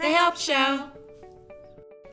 The Help Show.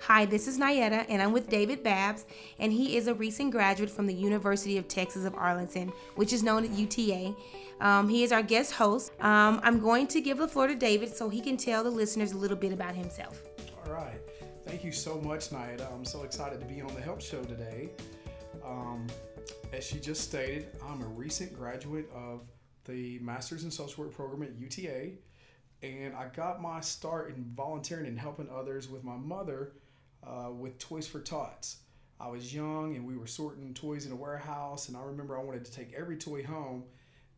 Hi, this is Nayetta, and I'm with David Babs, and he is a recent graduate from the University of Texas of Arlington, which is known as UTA. Um, he is our guest host. Um, I'm going to give the floor to David so he can tell the listeners a little bit about himself. All right. Thank you so much, Nayetta. I'm so excited to be on the Help Show today. Um, as she just stated, I'm a recent graduate of the Masters in Social Work program at UTA, and I got my start in volunteering and helping others with my mother uh, with Toys for Tots. I was young and we were sorting toys in a warehouse, and I remember I wanted to take every toy home,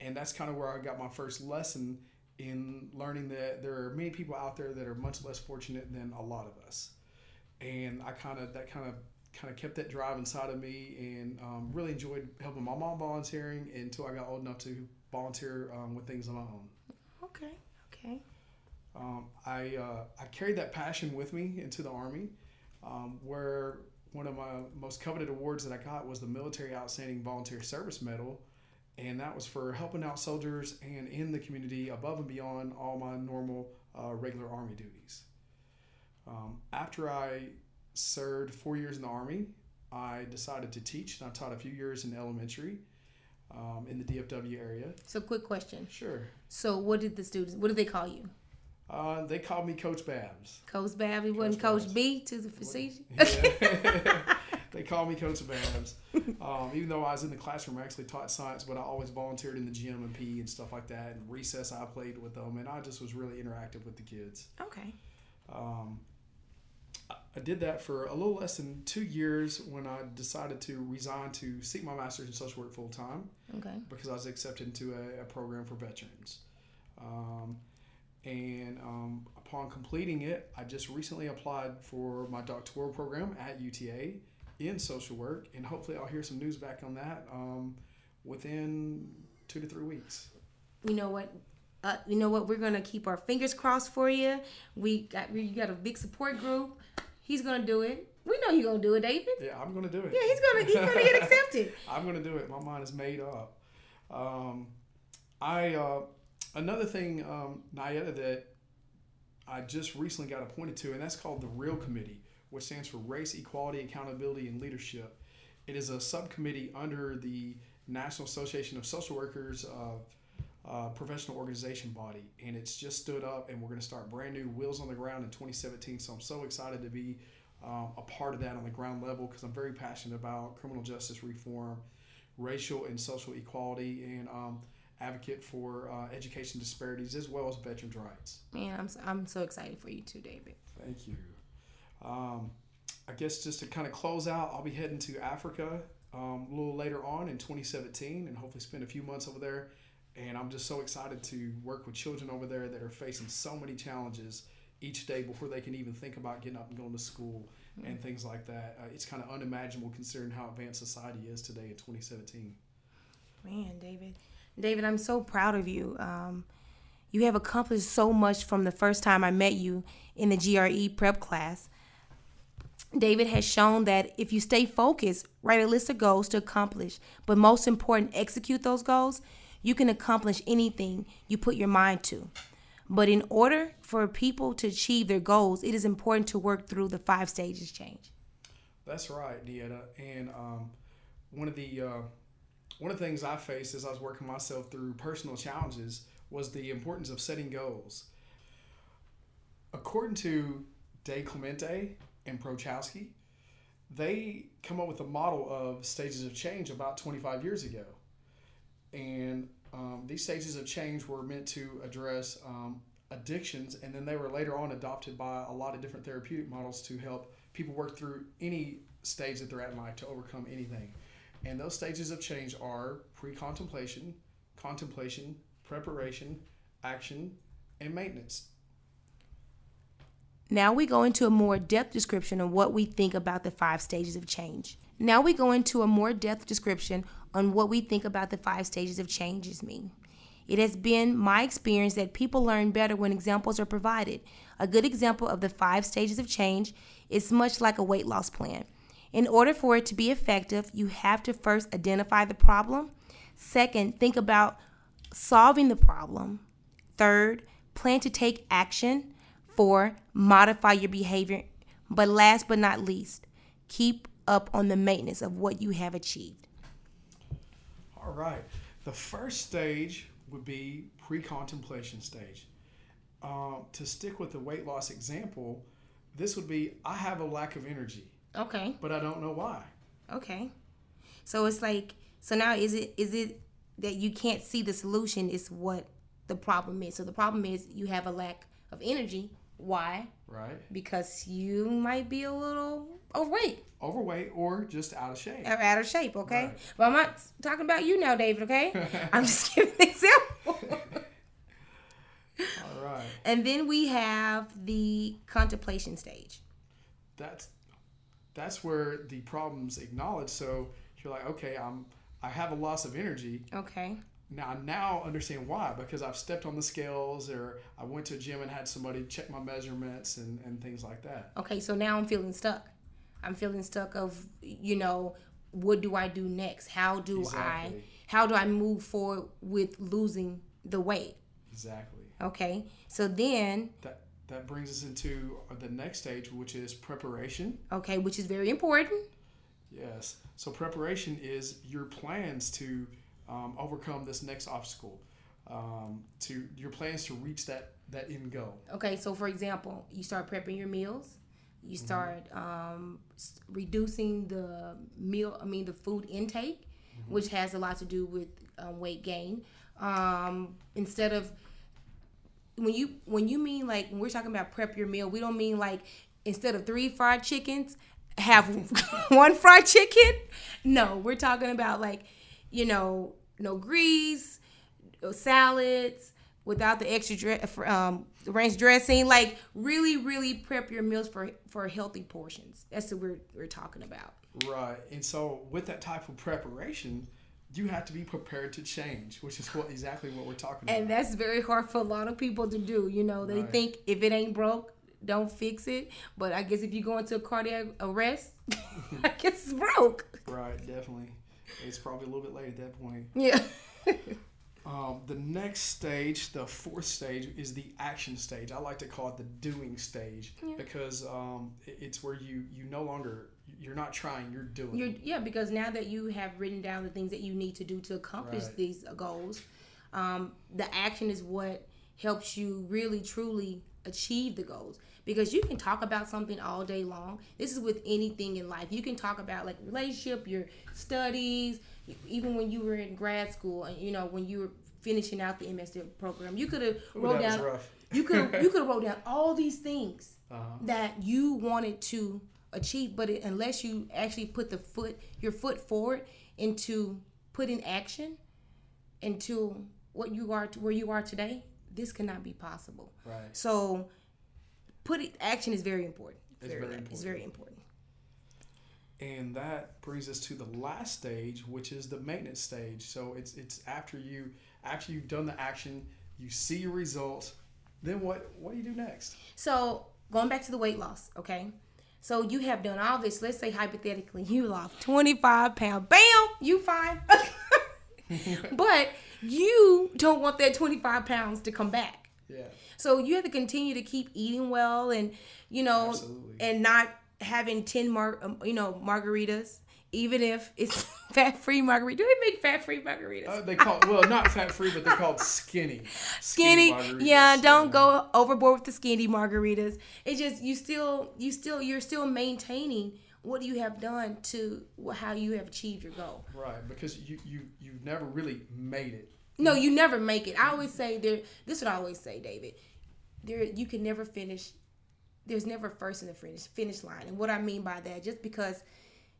and that's kind of where I got my first lesson in learning that there are many people out there that are much less fortunate than a lot of us. And I kind of that kind of kind of kept that drive inside of me, and um, really enjoyed helping my mom volunteering until I got old enough to volunteer um, with things on my own. Okay, okay. Um, I uh, I carried that passion with me into the army um, where one of my most coveted awards that I got was the Military Outstanding Volunteer Service Medal, and that was for helping out soldiers and in the community above and beyond all my normal uh, regular Army duties. Um, after I served four years in the Army, I decided to teach, and I taught a few years in elementary um, in the DFW area. So, quick question. Sure. So, what did the students? What did they call you? Uh, they called me Coach Babs. Coach Babs. He wasn't Coach Coach B to the facility. Yeah. they called me Coach Babs. Um, even though I was in the classroom, I actually taught science, but I always volunteered in the gym and PE and stuff like that. And recess, I played with them, and I just was really interactive with the kids. Okay. Um, I- did that for a little less than two years when I decided to resign to seek my master's in social work full time Okay. because I was accepted into a, a program for veterans. Um, and um, upon completing it, I just recently applied for my doctoral program at UTA in social work, and hopefully I'll hear some news back on that um, within two to three weeks. You know what? Uh, you know what? We're gonna keep our fingers crossed for you. We got we got a big support group. He's gonna do it. We know you're gonna do it, David. Yeah, I'm gonna do it. Yeah, he's gonna he's gonna get accepted. I'm gonna do it. My mind is made up. Um, I uh, another thing, um, Nayetta, that I just recently got appointed to, and that's called the Real Committee, which stands for Race, Equality, Accountability, and Leadership. It is a subcommittee under the National Association of Social Workers of uh, professional organization body, and it's just stood up, and we're going to start brand new wheels on the ground in 2017. So I'm so excited to be um, a part of that on the ground level because I'm very passionate about criminal justice reform, racial and social equality, and um, advocate for uh, education disparities as well as veterans' rights. Man, I'm so, I'm so excited for you too, David. Thank you. Um, I guess just to kind of close out, I'll be heading to Africa um, a little later on in 2017 and hopefully spend a few months over there. And I'm just so excited to work with children over there that are facing so many challenges each day before they can even think about getting up and going to school and things like that. Uh, it's kind of unimaginable considering how advanced society is today in 2017. Man, David, David, I'm so proud of you. Um, you have accomplished so much from the first time I met you in the GRE prep class. David has shown that if you stay focused, write a list of goals to accomplish, but most important, execute those goals, you can accomplish anything you put your mind to. But in order for people to achieve their goals, it is important to work through the five stages change. That's right, Nayetta. And um, one of the uh, one of the things I faced as I was working myself through personal challenges was the importance of setting goals. According to DiClemente and Prochaska, they come up with a model of stages of change about 25 years ago. And um, these stages of change were meant to address um, addictions, and then they were later on adopted by a lot of different therapeutic models to help people work through any stage that they're at in life to overcome anything. And those stages of change are pre contemplation, contemplation, preparation, action, and maintenance. Now we go into a more depth description of what we think about the five stages of change. Now we go into a more depth description on what we think about the five stages of changes mean. It has been my experience that people learn better when examples are provided. A good example of the five stages of change is much like a weight loss plan. In order for it to be effective, you have to first identify the problem. Second, think about solving the problem. Third, plan to take action. Four, modify your behavior. But last but not least, keep up on the maintenance of what you have achieved. All right. The first stage would be pre contemplation stage. Um, to stick with the weight loss example, this would be I have a lack of energy, Okay. but I don't know why. Okay. So it's like so now is it is it that you can't see the solution is what the problem is. So the problem is you have a lack of energy. Why? Right? Because you might be a little overweight Overweight or just out of shape. or out of shape, okay? Right. But I'm not talking about you now, David, okay? I'm just giving an example. All right. and then we have the contemplation stage. That's that's where the problem's acknowledged. So you're like, okay, I'm I have a loss of energy. Okay. Now I now understand why because I've stepped on the scales or I went to a gym and had somebody check my measurements and, and things like that. Okay, so now I'm feeling stuck. I'm feeling stuck of you know what do I do next? How do I how do I move forward with losing the weight? Exactly. Okay, so then That that brings us into the next stage, which is preparation. okay, which is very important. Yes. So preparation is your plans to um, overcome this next obstacle, um, to your plans to reach that that end goal. Okay, so for example, you start prepping your meals. You start um, reducing the meal. I mean, the food intake, which has a lot to do with um, weight gain. Um, instead of when you when you mean like when we're talking about prep your meal, we don't mean like instead of three fried chickens, have one fried chicken. No, we're talking about like you know no grease, no salads without the extra dre- um, ranch dressing. Like really, really prep your meals for for healthy portions. That's what we're we're talking about. Right. And so with that type of preparation, you have to be prepared to change, which is what exactly what we're talking And about. And that's very hard for a lot of people to do. You know, they Right. think if it ain't broke, don't fix it. But I guess if you go into a cardiac arrest, I guess it's broke. Right, definitely. It's probably a little bit late at that point. Yeah. Um, the next stage, the fourth stage, is the action stage. I like to call it the doing stage because um, it's where you you no longer you're not trying, you're doing. You're, yeah, because now that you have written down the things that you need to do to accomplish Right. these goals, um, the action is what helps you really truly achieve the goals. Because you can talk about something all day long. This is with anything in life. You can talk about like relationship, your studies, even when you were in grad school, and you know when you were finishing out the MSD program, you could have wrote down you could you could have wrote down all these things Uh-huh. that you wanted to achieve but it, unless you actually put the foot your foot forward into putting action into what you are where you are today this cannot be possible Right. so put it action is very important It's very it's very important And that brings us to the last stage, which is the maintenance stage. So it's it's after you after you've done the action, you see your results. Then what what do you do next? So going back to the weight loss, okay? So you have done all this. Let's say hypothetically, you lost 25 pounds. Bam, you fine. but you don't want that 25 pounds to come back. Yeah. So you have to continue to keep eating well and, you know, Absolutely. and not having 10 mar- um, you know, margaritas, even if it's fat-free margarita. Do they make fat-free margaritas? Uh, they call well not fat free, but they're called skinny. skinny, margaritas, yeah don't go overboard with the skinny margaritas it just you still you still you're still maintaining what do you have done to how you have achieved your goal. Right, because you you you've never really made it. no you never make it. I always say there this is what i always say david. There you can never finish there's never first in the finish finish line. And what i mean by that just because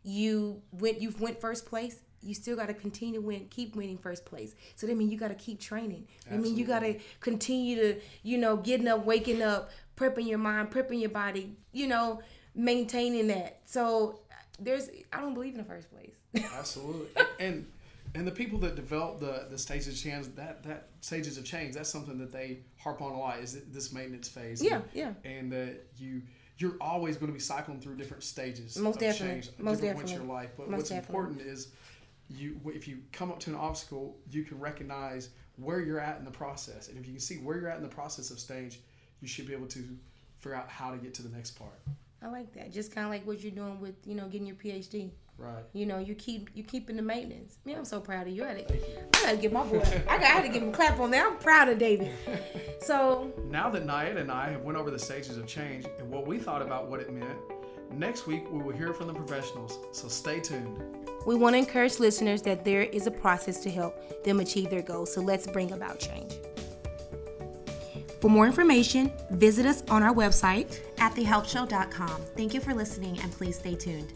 you went you've went first place you still got to continue to win keep winning first place. So that means you got to keep training. I mean you got to continue to you know getting up waking up prepping your mind prepping your body you know maintaining that so there's i don't believe in the first place Absolutely. and and the people that develop the the stages of change that that stages of change that's something that they harp on a lot is this maintenance phase. Yeah, and, yeah. And that you you're always going to be cycling through different stages Most of definitely. change, Most different points in definitely. your life. But Most what's definitely. important is you if you come up to an obstacle, you can recognize where you're at in the process, and if you can see where you're at in the process of stage, you should be able to figure out how to get to the next part. I like that. Just kind of like what you're doing with you know getting your PhD. Right. You know, you keep you keeping the maintenance. Man, I'm so proud of you. I gotta, Thank you. I gotta give my boy. I, got, I had to give him a clap on that. I'm proud of David. So Now that Nayed and I have went over the stages of change and what we thought about what it meant, next week we will hear from the professionals. So stay tuned. we want to encourage listeners that there is a process to help them achieve their goals. So let's bring about change. For more information, visit us on our website at thehelpshow.com. Thank you for listening and please stay tuned.